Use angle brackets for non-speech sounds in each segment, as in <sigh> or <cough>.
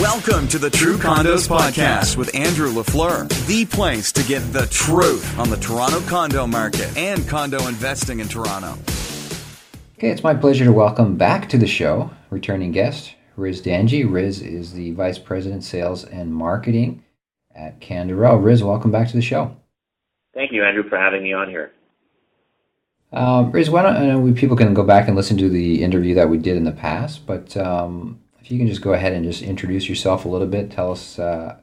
Welcome to the True Condos Podcast with Andrew LaFleur, the place to get the truth on the Toronto condo market and condo investing in Toronto. Okay, it's my pleasure to welcome back to the show returning guest, Riz Dhanji. Riz is the Vice President, Sales and Marketing at Canderel. Riz, welcome back to the show. Thank you, Andrew, for having me on here. Um, Riz, why don't I know people can go back and listen to the interview that we did in the past, but um, if you can just go ahead and just introduce yourself a little bit, tell us uh,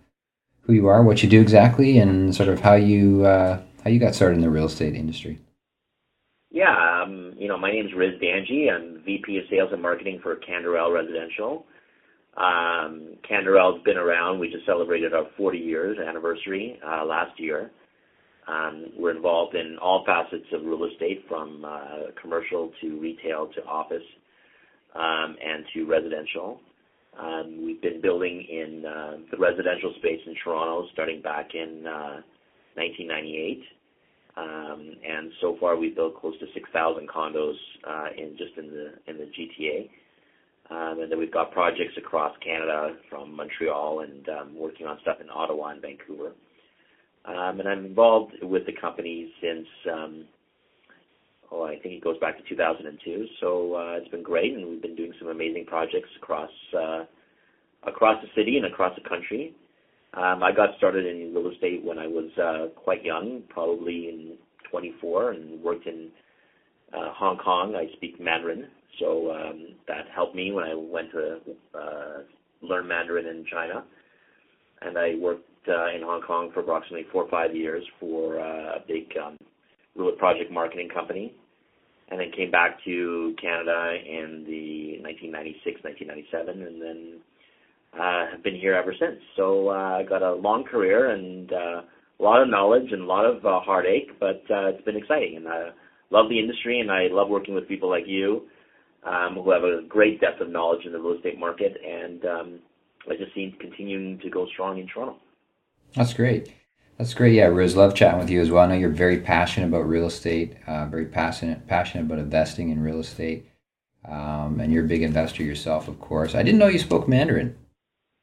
who you are, what you do exactly, and sort of how you uh, how you got started in the real estate industry. Yeah, um, you know, my name is Riz Dhanji. I'm VP of Sales and Marketing for Canderel Residential. Um, Canderel's been around. We just celebrated our 40 years anniversary uh, last year. Um, we're involved in all facets of real estate, from uh, commercial to retail to office um, and to residential. Um, we've been building in uh, the residential space in Toronto starting back in uh, 1998. Um, and so far we've built close to 6,000 condos uh, in just in the in the GTA. Um, and then we've got projects across Canada from Montreal and um, working on stuff in Ottawa and Vancouver. Um, and I'm involved with the company since um, oh, I think it goes back to 2002. So uh, it's been great, and we've been doing some amazing projects across uh, across the city and across the country. Um, I got started in real estate when I was uh, quite young, probably in 24, and worked in uh, Hong Kong. I speak Mandarin, so um, that helped me when I went to uh, learn Mandarin in China. And I worked uh, in Hong Kong for approximately four or five years for uh, a big um, real project marketing company and then came back to Canada in the 1996, 1997, and then uh, have been here ever since. So uh, I got a long career and uh, a lot of knowledge and a lot of uh, heartache, but uh, it's been exciting, and I love the industry, and I love working with people like you um, who have a great depth of knowledge in the real estate market, and um, I just see continuing to go strong in Toronto. That's great. That's great. Yeah, Riz, love chatting with you as well. I know you're very passionate about real estate, uh, very passionate passionate about investing in real estate, um, and you're a big investor yourself, of course. I didn't know you spoke Mandarin.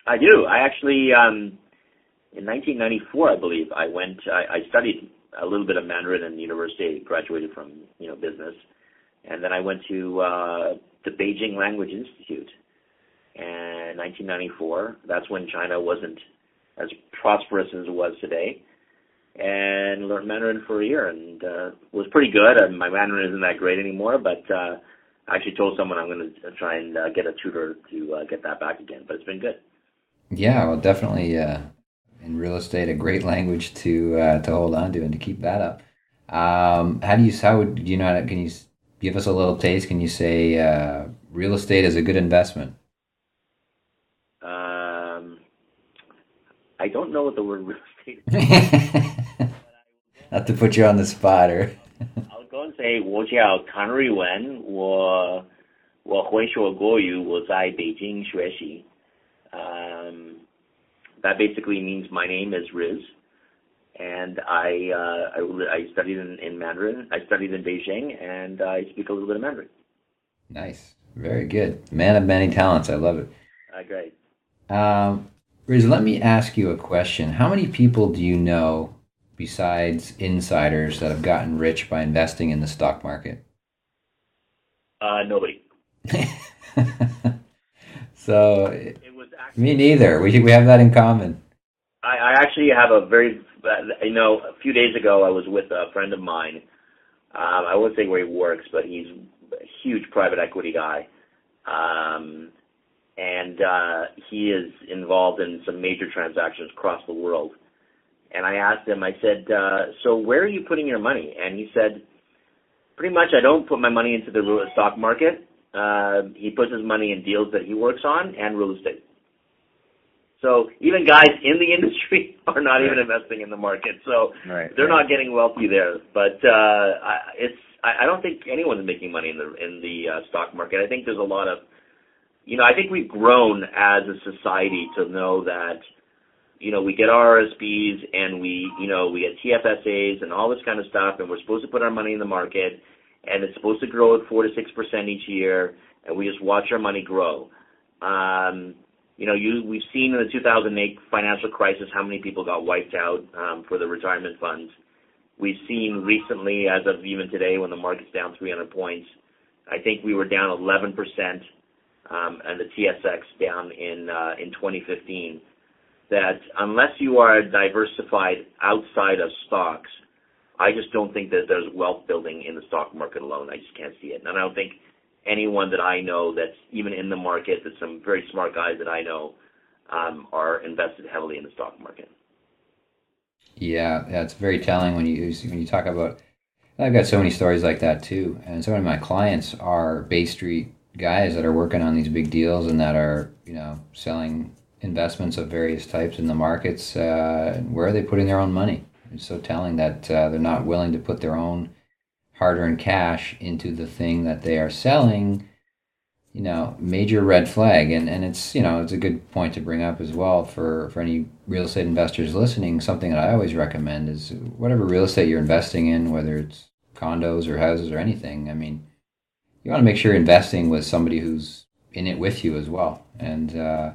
I do. I actually, um, in 1994, I believe, I went. I, I studied a little bit of Mandarin in university. Graduated from you know business, and then I went to uh, the Beijing Language Institute. And 1994, that's when China wasn't as prosperous as it was today, and learned Mandarin for a year and uh, was pretty good. And my Mandarin isn't that great anymore, but uh, I actually told someone I'm going to try and uh, get a tutor to uh, get that back again. But it's been good. Yeah, well, definitely uh, in real estate, a great language to uh, to hold on to and to keep that up. Um, how do you how would you know? Can you give us a little taste? Can you say uh, real estate is a good investment? I don't know what the word real estate is. <laughs> Not to put you on the spot, or <laughs> I'll go and say 我叫谭瑞文，我我会说国语，我在北京学习。Um, that basically means my name is Riz, and I uh, I, I studied in, in Mandarin. I studied in Beijing, and I speak a little bit of Mandarin. Nice, very good. Man of many talents. I love it. Uh, great. Um, Riz, let me ask you a question. How many people do you know besides insiders that have gotten rich by investing in the stock market? Uh, nobody. <laughs> so, it was actually, me neither. We we have that in common. I, I actually have a very, you know, a few days ago I was with a friend of mine. Um, I won't say where he works, but he's a huge private equity guy. Um, and uh, he is involved in some major transactions across the world. And I asked him, I said, uh, so where are you putting your money? And he said, pretty much I don't put my money into the stock market. Uh, he puts his money in deals that he works on and real estate. So even guys in the <laughs> industry are not even investing in the market. So right, they're right. not getting wealthy there. But uh, I, it's I, I don't think anyone's making money in the in the uh, stock market. I think there's a lot of you know, I think we've grown as a society to know that, you know, we get RSPs and we, you know, we get TFSAs and all this kind of stuff, and we're supposed to put our money in the market, and it's supposed to grow at four to six percent each year, and we just watch our money grow. Um, you know, you we've seen in the 2008 financial crisis how many people got wiped out um, for the retirement funds. We've seen recently, as of even today, when the market's down 300 points, I think we were down 11 percent, and the TSX down in uh, in 2015. That unless you are diversified outside of stocks, I just don't think that there's wealth building in the stock market alone. I just can't see it, and I don't think anyone that I know that's even in the market, that some very smart guys that I know um, are invested heavily in the stock market. Yeah, it's very telling when you when you talk about. I've got so many stories like that too, and so many of my clients are Bay Street guys that are working on these big deals and that are you know selling investments of various types in the markets. Uh, where are they putting their own money? It's so telling that uh, they're not willing to put their own hard-earned cash into the thing that they are selling you know, major red flag. And, and it's, you know, it's a good point to bring up as well for, for any real estate investors listening. Something that I always recommend is whatever real estate you're investing in, whether it's condos or houses or anything, I mean, you want to make sure you're investing with somebody who's in it with you as well. And, uh,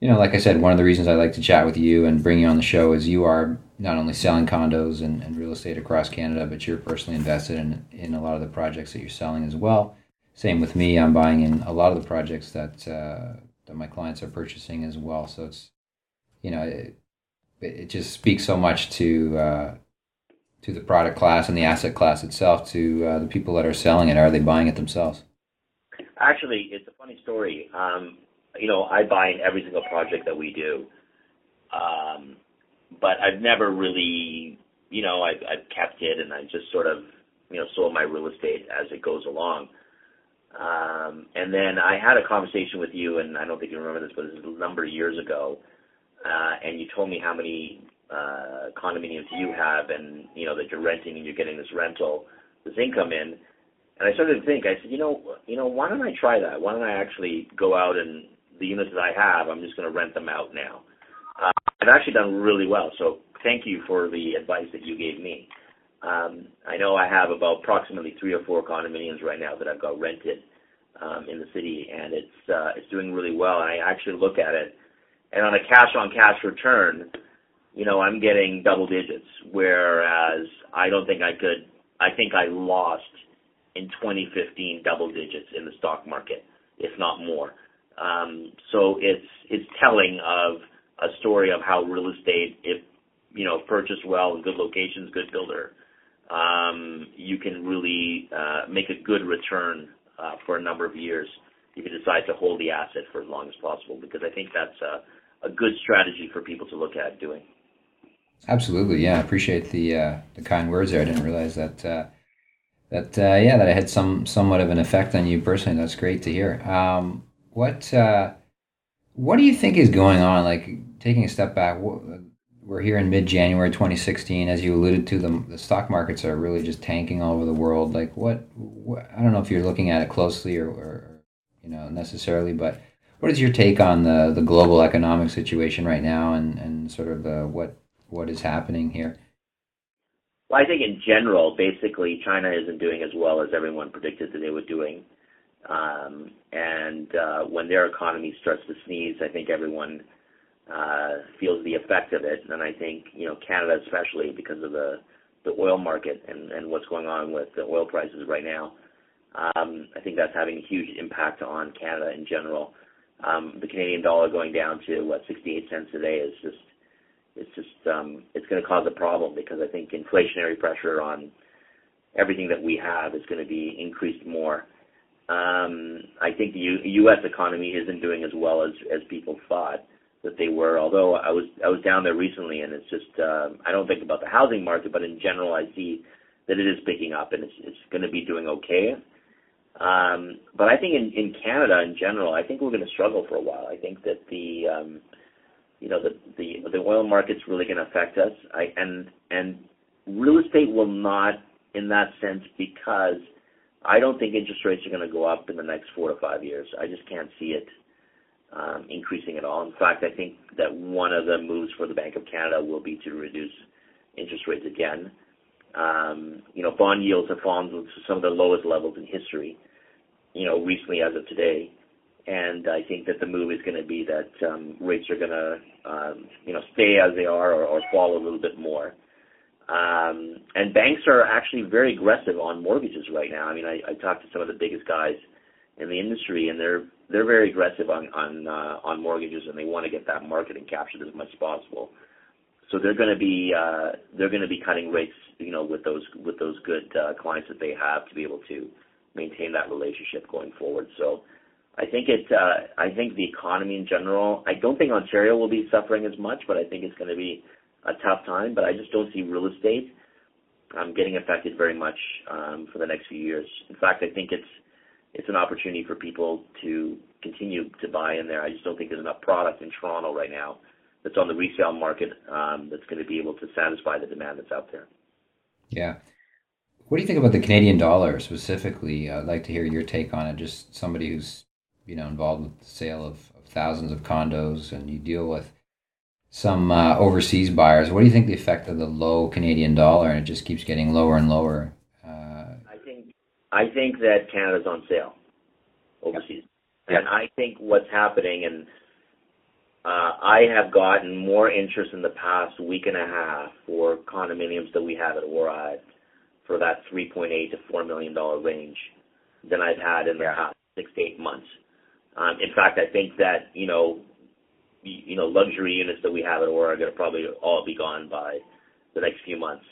you know, like I said, one of the reasons I like to chat with you and bring you on the show is you are not only selling condos and, and real estate across Canada, but you're personally invested in, in a lot of the projects that you're selling as well same with me. I'm buying in a lot of the projects that uh, that my clients are purchasing as well. So it's you know it, it just speaks so much to uh, to the product class and the asset class itself. To uh, the people that are selling it, are they buying it themselves? Actually, it's a funny story. Um, you know, I buy in every single project that we do, um, but I've never really, you know, I've, I've kept it and I just sort of, you know, sold my real estate as it goes along. Um, and then I had a conversation with you, and I don't think you remember this, but it was a number of years ago. Uh, and you told me how many uh, condominiums you have, and you know that you're renting and you're getting this rental, this income in. And I started to think. I said, you know, you know, why don't I try that? Why don't I actually go out and the units that I have, I'm just going to rent them out now. Uh, I've actually done really well. So thank you for the advice that you gave me. Um, I know I have about approximately three or four condominiums right now that I've got rented um, in the city, and it's uh, it's doing really well. And I actually look at it, and on a cash-on-cash return, you know, I'm getting double digits, whereas I don't think I could. I think I lost in 2015 double digits in the stock market, if not more. Um, so it's it's telling of a story of how real estate, if you know, purchased well in good locations, good builder, um, you can really uh, make a good return uh, for a number of years if you decide to hold the asset for as long as possible. Because I think that's a, a good strategy for people to look at doing. Absolutely, yeah. I appreciate the uh, the kind words there. I didn't realize that uh, that uh, yeah that I had some somewhat of an effect on you personally. That's great to hear. Um, what uh, what do you think is going on? Like taking a step back, we're here in mid-January 2016. As you alluded to, the, the stock markets are really just tanking all over the world. Like, what, what I don't know if you're looking at it closely or, or, you know necessarily, but what is your take on the the global economic situation right now and and sort of the what what is happening here? Well, I think in general, basically, China isn't doing as well as everyone predicted that they were doing. Um, and uh, when their economy starts to sneeze, I think everyone uh, feels the effect of it. And I think, you know, Canada especially because of the the oil market and and what's going on with the oil prices right now. Um, I think that's having a huge impact on Canada in general. Um, the Canadian dollar going down to what 68 cents a day is just it's just um, it's going to cause a problem because I think inflationary pressure on everything that we have is going to be increased more. Um, I think the U- U.S. economy isn't doing as well as as people thought that they were. Although I was I was down there recently, and it's just uh, I don't think about the housing market, but in general, I see that it is picking up, and it's it's going to be doing okay. Um, but I think in in Canada in general, I think we're going to struggle for a while. I think that the um, you know the the the oil market's really going to affect us. I and and real estate will not in that sense because I don't think interest rates are going to go up in the next four to five years. I just can't see it um, increasing at all. In fact, I think that one of the moves for the Bank of Canada will be to reduce interest rates again. Um, you know, bond yields have fallen to some of the lowest levels in history, you know, recently as of today. And I think that the move is going to be that um, rates are going to, um, you know, stay as they are or, or fall a little bit more. Um, and banks are actually very aggressive on mortgages right now. I mean, I, I talked to some of the biggest guys in the industry, and they're they're very aggressive on on uh, on mortgages, and they want to get that market and capture it as much as possible. So they're going to be uh, they're going to be cutting rates, you know, with those with those good uh, clients that they have to be able to maintain that relationship going forward. So I think it. Uh, I think the economy in general. I don't think Ontario will be suffering as much, but I think it's going to be a tough time. But I just don't see real estate um, getting affected very much um, for the next few years. In fact, I think it's it's an opportunity for people to continue to buy in there. I just don't think there's enough product in Toronto right now that's on the resale market um, that's going to be able to satisfy the demand that's out there. Yeah. What do you think about the Canadian dollar specifically? I'd like to hear your take on it. Just somebody who's you know involved with the sale of, of thousands of condos, and you deal with some uh, overseas buyers. What do you think the effect of the low Canadian dollar, and it just keeps getting lower and lower? Uh, I think I think that Canada's on sale overseas, yeah. and I think what's happening, and uh, I have gotten more interest in the past week and a half for condominiums that we have at Aura for that 3.8 to 4 million dollar range than I've had in the yeah. past six to eight months. Um, in fact, I think that you know, you know, luxury units that we have at Aura are going to probably all be gone by the next few months.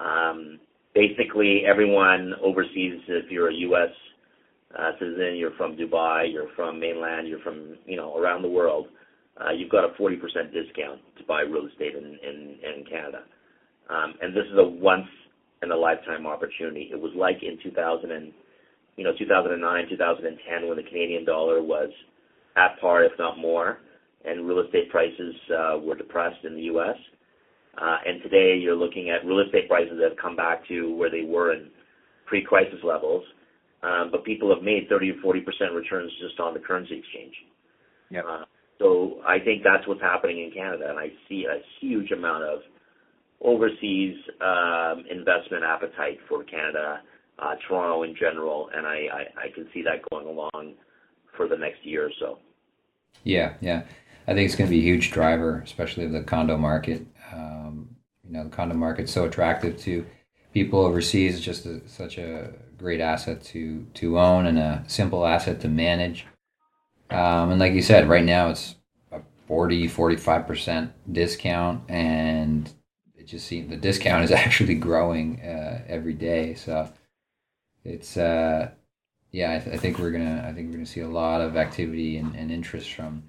Um, basically, everyone overseas, if you're a U.S. Uh, citizen, you're from Dubai, you're from mainland, you're from you know around the world, uh, you've got a 40% discount to buy real estate in in, in Canada, um, and this is a once in a lifetime opportunity. It was like in 2000 and you know, 2009, 2010, when the Canadian dollar was at par, if not more, and real estate prices uh, were depressed in the U.S. Uh, and today, you're looking at real estate prices that have come back to where they were in pre-crisis levels, um, but people have made 30 or 40 percent returns just on the currency exchange. Yep. Uh, so I think that's what's happening in Canada, and I see a huge amount of overseas um, investment appetite for Canada Toronto in general, and I can see that going along for the next year or so. Yeah, yeah. I think it's going to be a huge driver, especially of the condo market. Um, you know, the condo market's so attractive to people overseas. It's just a, such a great asset to to own and a simple asset to manage. Um, and like you said, right now it's a 40, 45% discount, and it just seems the discount is <laughs> actually growing uh, every day. So it's uh, yeah, I, th- I, think we're gonna I think we're gonna see a lot of activity and, and interest from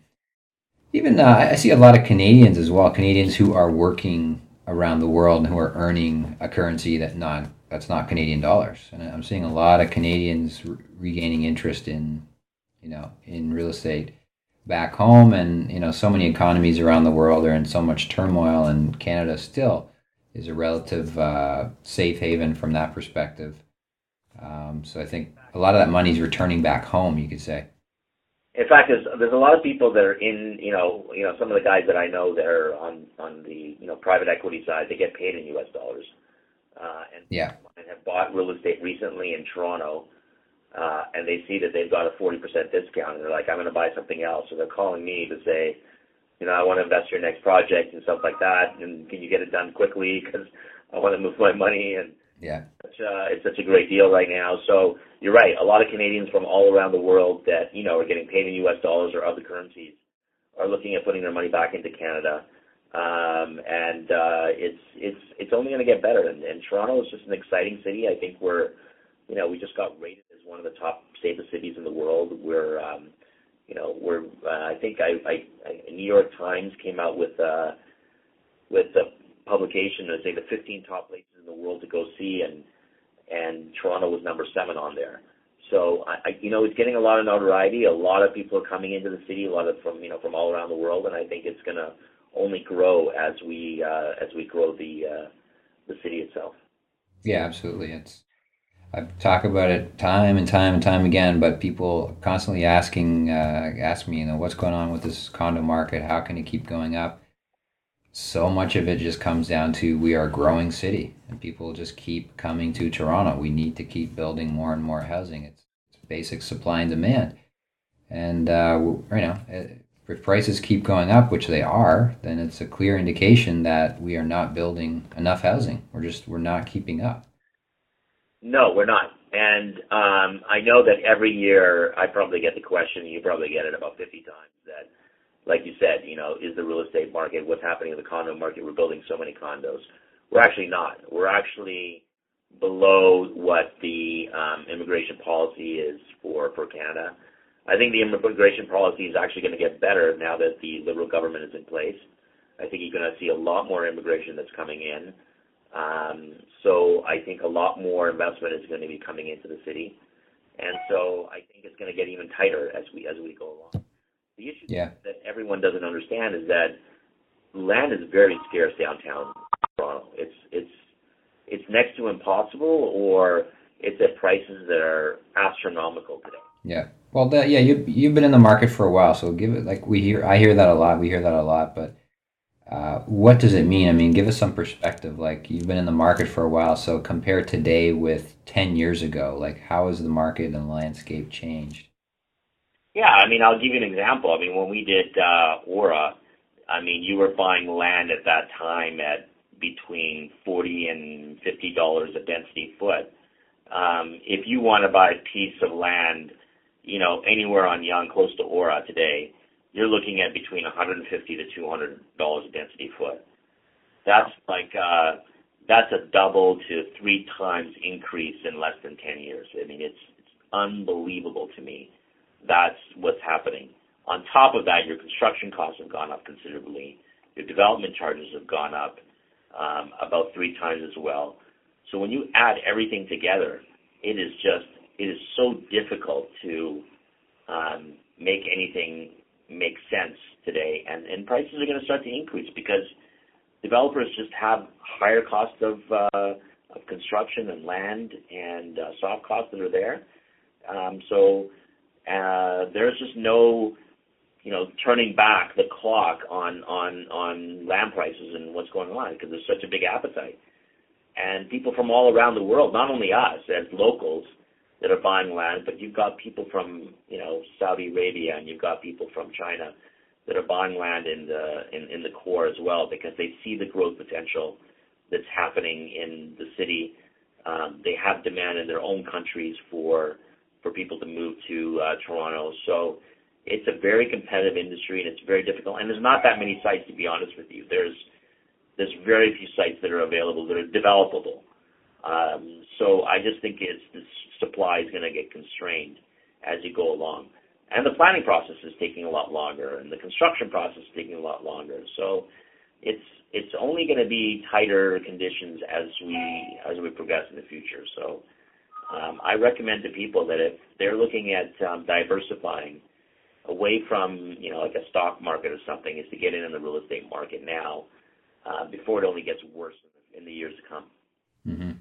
even uh, I see a lot of Canadians as well, Canadians who are working around the world and who are earning a currency that not that's not Canadian dollars, and I'm seeing a lot of Canadians re- regaining interest in you know in real estate back home, and you know so many economies around the world are in so much turmoil, and Canada still is a relative uh, safe haven from that perspective. Um, so I think a lot of that money is returning back home. You could say. In fact, there's there's a lot of people that are in you know you know some of the guys that I know that are on on the you know private equity side. They get paid in U.S. dollars, uh, and yeah, and have bought real estate recently in Toronto. Uh, and they see that they've got a 40% discount, and they're like, "I'm going to buy something else." So they're calling me to say, you know, I want to invest your next project and stuff like that, and can you get it done quickly <laughs> because I want to move my money and yeah. Such a, it's such a great deal right now. So you're right. A lot of Canadians from all around the world that, you know, are getting paid in U.S. dollars or other currencies are looking at putting their money back into Canada. Um, and, uh, it's, it's, it's only going to get better. And, and Toronto is just an exciting city. I think we're, you know, we just got rated as one of the top safest cities in the world. We're, um, you know, we're, uh, I think I, I, I, New York Times came out with, uh, with a publication that say the 15 top places in the world to go see, and and Toronto was number seven on there. So I, I, you know, it's getting a lot of notoriety. A lot of people are coming into the city, a lot of from you know from all around the world, and I think it's going to only grow as we uh, as we grow the uh, the city itself. Yeah, absolutely. It's I talk about it time and time and time again, but people constantly asking uh, ask me, you know, what's going on with this condo market? How can it keep going up? So much of it just comes down to we are a growing city and people just keep coming to Toronto. We need to keep building more and more housing. It's, it's basic supply and demand. And uh, you know, if prices keep going up, which they are, then it's a clear indication that we are not building enough housing. We're just we're not keeping up. No, we're not. And um, I know that every year I probably get the question, and you probably get it about 50 times, that, like you said, you know, is the real estate market, what's happening in the condo market? We're building so many condos. We're actually not. We're actually below what the um, immigration policy is for, for Canada. I think the immigration policy is actually going to get better now that the Liberal government is in place. I think you're going to see a lot more immigration that's coming in. Um, so I think a lot more investment is going to be coming into the city, and so I think it's going to get even tighter as we as we go along. The issue yeah. that everyone doesn't understand is that land is very scarce downtown Toronto. It's it's it's next to impossible, or it's at prices that are astronomical today. Yeah. Well, that, yeah, you you've been in the market for a while, so give it like we hear. I hear that a lot. We hear that a lot, but uh, what does it mean? I mean, give us some perspective. Like you've been in the market for a while, so compare today with ten years ago. Like how has the market and the landscape changed? Yeah, I mean, I'll give you an example. I mean, when we did uh, Aura, I mean, you were buying land at that time at between forty and fifty dollars a density foot. Um, if you want to buy a piece of land, you know, anywhere on Yonge close to Aura today, you're looking at between 150 to 200 dollars a density foot. That's like uh, that's a double to three times increase in less than 10 years. I mean, it's, it's unbelievable to me. That's what's happening. On top of that, your construction costs have gone up considerably. Your development charges have gone up um, about three times as well. So when you add everything together, it is just it is so difficult to um, make anything make sense today, and, and prices are going to start to increase because developers just have higher costs of, uh, of construction and land and uh, soft costs that are there. Um, so uh, there's just no, you know, turning back the clock on on on land prices and what's going on because there's such a big appetite. And people from all around the world, not only us as locals, that are buying land, but you've got people from you know Saudi Arabia and you've got people from China that are buying land in the in, in the core as well because they see the growth potential that's happening in the city. Um, they have demand in their own countries for for people to move to uh, Toronto. So it's a very competitive industry and it's very difficult. And there's not that many sites to be honest with you. There's there's very few sites that are available that are developable. Um, so I just think it's the supply is going to get constrained as you go along. And the planning process is taking a lot longer, and the construction process is taking a lot longer. So it's it's only going to be tighter conditions as we as we progress in the future. So um, I recommend to people that if they're looking at um, diversifying away from you know like a stock market or something, is to get in in the real estate market now uh, before it only gets worse in the, years to come. Mm-hmm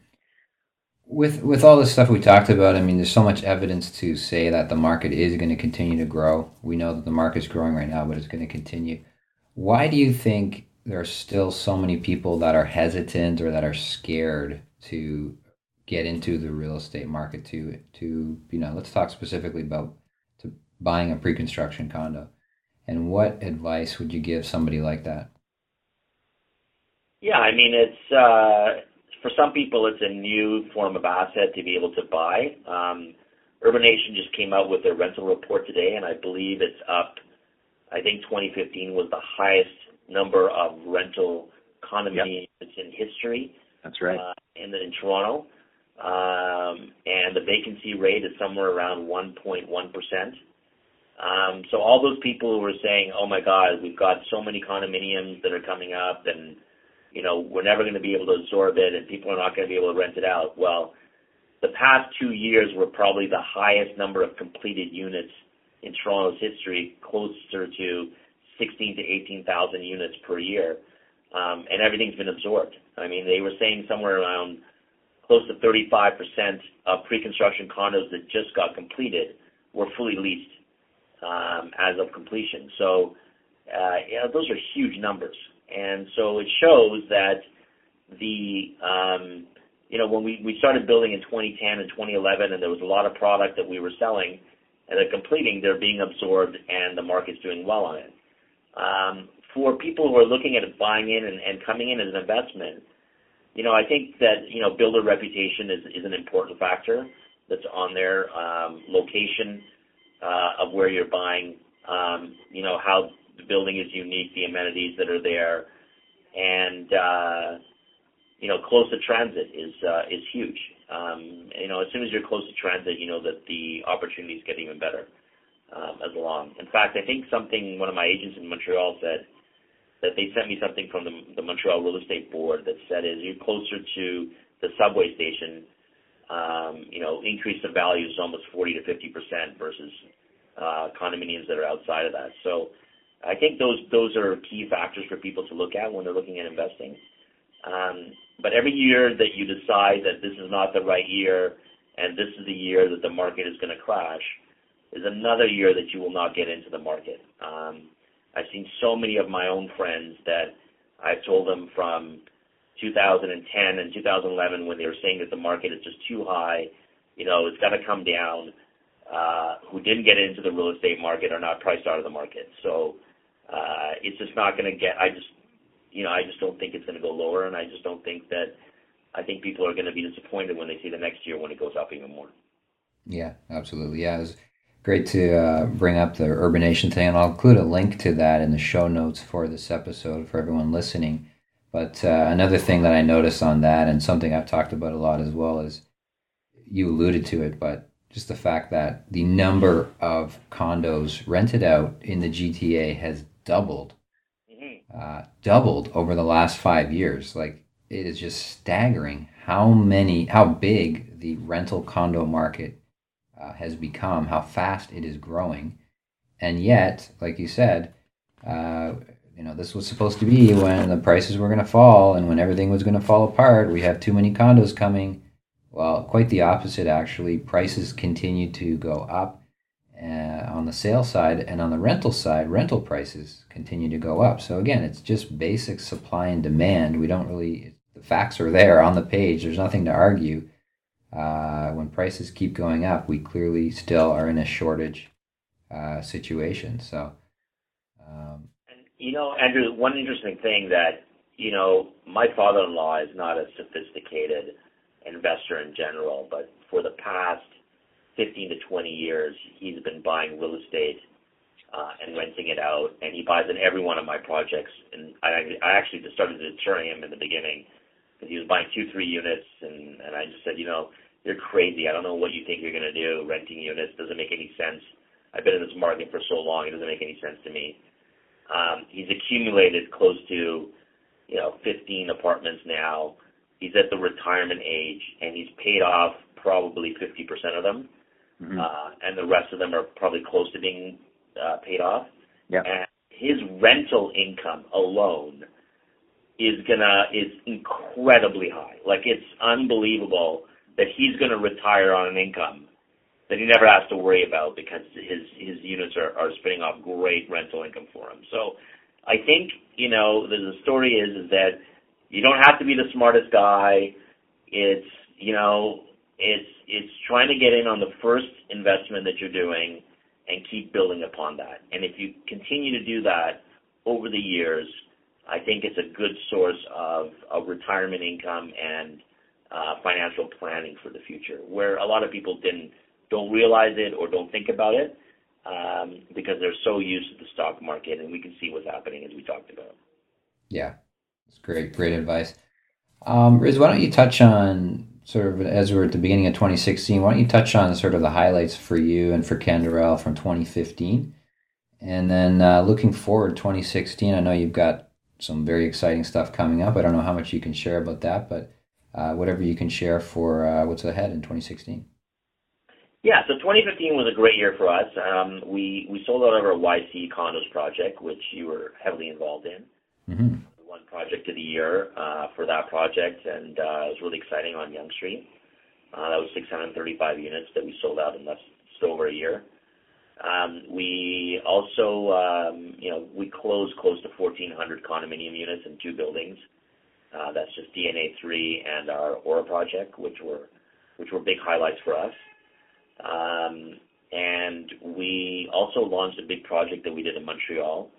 with with all the stuff we talked about, I mean, there's so much evidence to say that the market is going to continue to grow. We know that the market's growing right now, but it's going to continue. Why do you think there are still so many people that are hesitant or that are scared to get into the real estate market to to you know let's talk specifically about to buying a pre-construction condo and what advice would you give somebody like that yeah i mean it's uh for some people, it's a new form of asset to be able to buy. Um, Urbanation just came out with their rental report today, and I believe it's up. I think 2015 was the highest number of rental condominiums yep. in history. That's right. Uh, in, the, in Toronto, um, and the vacancy rate is somewhere around 1.1 percent. Um, so all those people who are saying, "Oh my God, we've got so many condominiums that are coming up," and you know, we're never going to be able to absorb it and people are not going to be able to rent it out. Well, the past two years were probably the highest number of completed units in Toronto's history, closer to 16 to 18,000 units per year. Um, and everything's been absorbed. I mean, they were saying somewhere around close to 35% of pre-construction condos that just got completed were fully leased um, as of completion. So, uh, those are huge numbers. And so it shows that the, um, you know, when we, started building in 2010 and 2011 and there was a lot of product that we were selling, and they're completing, they're being absorbed, and the market's doing well on it. Um, for people who are looking at buying in and coming in as an investment, you know, I think that you know builder reputation is is an important factor that's on there. Um, location uh, of where you're buying, um, you know, how the building is unique, the amenities that are there, and uh, you know, close to transit is uh, is huge. Um, you know, as soon as you're close to transit, you know that the opportunities get even better um, as along. In fact, I think something one of my agents in Montreal said that they sent me something from the, the Montreal Real Estate Board that said is you're closer to the subway station, um, you know, increase the value is almost 40 to 50 percent versus uh, condominiums that are outside of that. So I think those those are key factors for people to look at when they're looking at investing. Um, but every year that you decide that this is not the right year and this is the year that the market is going to crash, is another year that you will not get into the market. Um, I've seen so many of my own friends that I've told them from 2010 and 2011 when they were saying that the market is just too high, you know, it's got to come down, uh, who didn't get into the real estate market are not priced out of the market. So uh, it's just not going to get. I just, you know, I just don't think it's going to go lower, and I just don't think that. I think people are going to be disappointed when they see the next year when it goes up even more. Yeah, absolutely. Yeah, great to uh, bring up the urbanation thing, and I'll include a link to that in the show notes for this episode for everyone listening. But uh, another thing that I noticed on that, and something I've talked about a lot as well, is you alluded to it, but just the fact that the number of condos rented out in the GTA has doubled, mm-hmm. uh, doubled over the last five years. Like it is just staggering how many, how big the rental condo market uh, has become, how fast it is growing, and yet, like you said, uh, you know, this was supposed to be when the prices were going to fall and when everything was going to fall apart. We have too many condos coming. Well, quite the opposite, actually. Prices continue to go up uh, on the sale side, and on the rental side, rental prices continue to go up. So, again, it's just basic supply and demand. We don't really, the facts are there on the page, there's nothing to argue uh, when prices keep going up, we clearly still are in a shortage uh, situation. So, um, you know, Andrew, one interesting thing that you know, my father-in-law is not a sophisticated investor in general, but for the past 15 to 20 years, he's been buying real estate uh, and renting it out, and he buys in every one of my projects. And I, I actually just started to deter him in the beginning because he was buying two, three units, and and I just said, you know, you're crazy. I don't know what you think you're going to do. Renting units doesn't make any sense. I've been in this market for so long; it doesn't make any sense to me. Um, he's accumulated close to, you know, 15 apartments now. He's at the retirement age, and he's paid off probably 50% of them, mm-hmm. uh, and the rest of them are probably close to being uh, paid off. Yeah. And his rental income alone is gonna is incredibly high. Like it's unbelievable that he's going to retire on an income that he never has to worry about because his his units are are spinning off great rental income for him. So I think you know the, the story is is that you don't have to be the smartest guy. It's you know it's it's trying to get in on the first investment that you're doing and keep building upon that. And if you continue to do that over the years, I think it's a good source of, of retirement income and uh, financial planning for the future, where a lot of people didn't don't realize it or don't think about it um, because they're so used to the stock market, and we can see what's happening as we talked about. Yeah, that's great, great advice. Um, Riz, why don't you touch on sort of as we're at the beginning of 2016? Why don't you touch on sort of the highlights for you and for Canderel from 2015, and then uh, looking forward 2016? I know you've got some very exciting stuff coming up. I don't know how much you can share about that, but whatever you can share for uh, what's ahead in 2016. Yeah, so 2015 was a great year for us. Um, we we sold out of our YC condos project, which you were heavily involved in. Mm-hmm. Won project of the year uh, for that project, and uh, it was really exciting on Yonge Street. Uh, that was 635 units that we sold out in less just over a year. Um, we also, um, you know, we closed close to 1,400 condominium units in two buildings. Uh, that's just DNA3 and our Aura project, which were which were big highlights for us. Um, and we also launched a big project that we did in Montreal,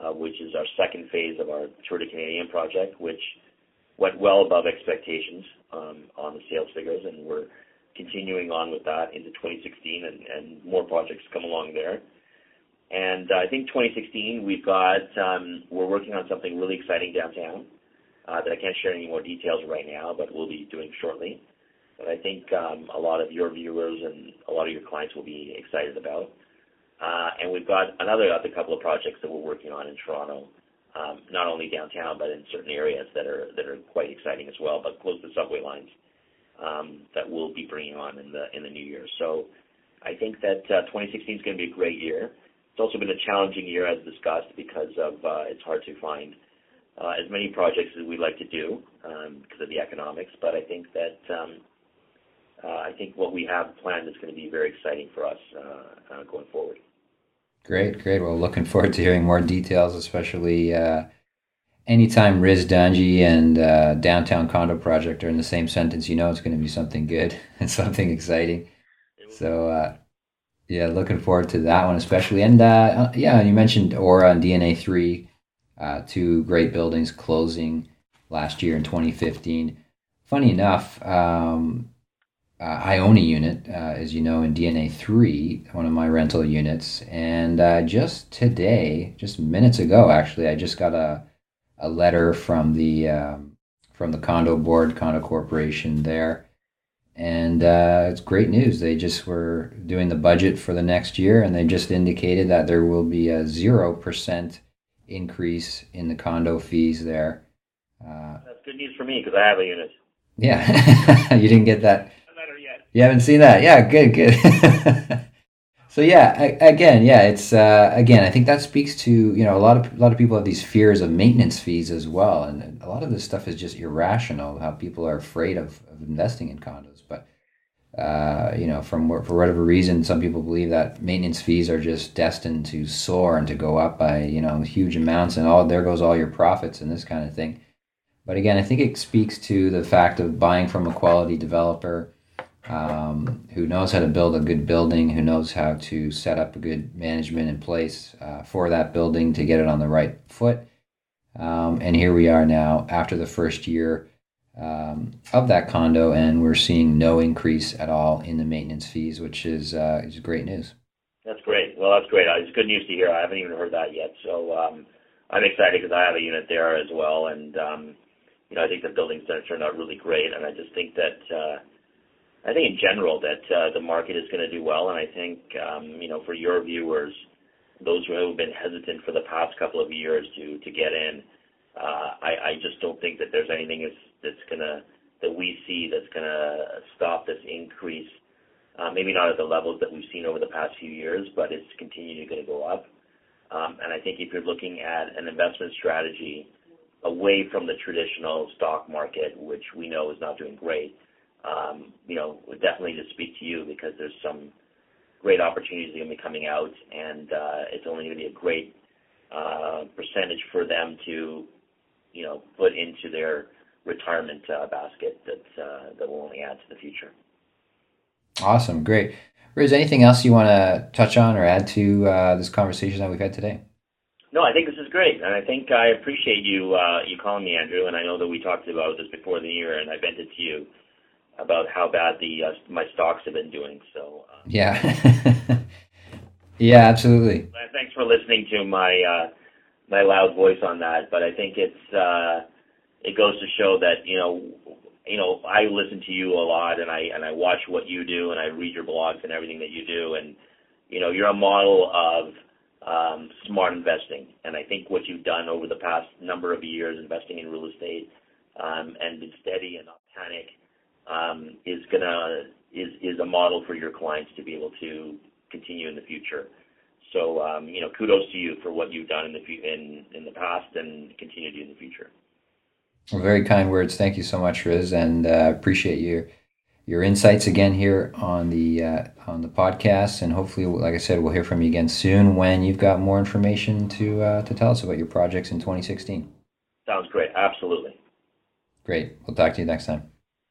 uh, which is our second phase of our Tour des Canadiens project, which went well above expectations um, on the sales figures, and we're continuing on with that into 2016, and, and more projects come along there. And uh, I think 2016, we've got um, we're working on something really exciting downtown that I can't share any more details right now, but we'll be doing shortly. But I think um, a lot of your viewers and a lot of your clients will be excited about. Uh, and we've got another other couple of projects that we're working on in Toronto, um, not only downtown but in certain areas that are that are quite exciting as well, but close to subway lines um, that we'll be bringing on in the in the new year. So I think that uh, 2016 is going to be a great year. It's also been a challenging year as discussed because of uh, it's hard to find uh, as many projects as we'd like to do um, because of the economics. But I think that um, uh, I think what we have planned is going to be very exciting for us uh, uh, going forward. Great, great. Well, looking forward to hearing more details, especially uh, anytime Riz Dhanji and uh, Downtown Condo Project are in the same sentence, you know it's going to be something good <laughs> and something exciting. So, uh, yeah, looking forward to that one especially. And uh, yeah, you mentioned Aura and DNA three, uh, two great buildings closing last year in 2015. Funny enough, um, uh, I own a unit, uh, as you know, in DNA 3, one of my rental units. And uh, just today, just minutes ago, actually, I just got a, a letter from the, um, from the condo board, condo corporation there. And uh, it's great news. They just were doing the budget for the next year, and they just indicated that there will be a 0% increase in the condo fees there. Uh, That's good news for me because I have a unit. Yeah, <laughs> you didn't get that you haven't seen that? Yeah, good, good. <laughs> so yeah, again, yeah, it's uh, again. I think that speaks to you know a lot of a lot of people have these fears of maintenance fees as well, and a lot of this stuff is just irrational. How people are afraid of, of investing in condos, but uh, you know, from for whatever reason, some people believe that maintenance fees are just destined to soar and to go up by you know huge amounts, and all there goes all your profits and this kind of thing. But again, I think it speaks to the fact of buying from a quality developer um, who knows how to build a good building, who knows how to set up a good management in place uh, for that building to get it on the right foot. Um, and here we are now after the first year um, of that condo, and we're seeing no increase at all in the maintenance fees, which is, uh, is great news. That's great. Well, that's great. It's good news to hear. I haven't even heard that yet, so um, I'm excited because I have a unit there as well, and um, you know I think the building's turned out really great, and I just think that. Uh, I think in general that uh, the market is going to do well, and I think um, you know for your viewers, those who have been hesitant for the past couple of years to to get in, uh, I, I just don't think that there's anything gonna that we see that's gonna stop this increase. Uh, maybe not at the levels that we've seen over the past few years, but it's continuing to go up. Um, and I think if you're looking at an investment strategy away from the traditional stock market, which we know is not doing great, um, you know, definitely to speak to you because there's some great opportunities going to be coming out, and uh, it's only to be a great uh, percentage for them to, you know, put into their retirement uh, basket that uh, that will only add to the future. Awesome, great. Riz, anything else you want to touch on or add to uh, this conversation that we've had today? No, I think this is great, and I think I appreciate you uh, you calling me, Andrew. And I know that we talked about this before the year, and I vented to you about how bad the uh, my stocks have been doing. So uh, yeah, <laughs> yeah, absolutely. Thanks for listening to my uh, my loud voice on that. But I think it's uh, it goes to show that you know you know I listen to you a lot, and I and I watch what you do, and I read your blogs and everything that you do, and you know you're a model of um, smart investing. And I think what you've done over the past number of years investing in real estate um, and been steady and not panic um, is gonna is is a model for your clients to be able to continue in the future. So um, you know, kudos to you for what you've done in the in in the past and continue to do in the future. Well, very kind words. Thank you so much, Riz, and uh, appreciate your your insights again here on the uh, on the podcast. And hopefully, like I said, we'll hear from you again soon when you've got more information to uh, to tell us about your projects in 2016. Sounds great. Absolutely. Great. We'll talk to you next time.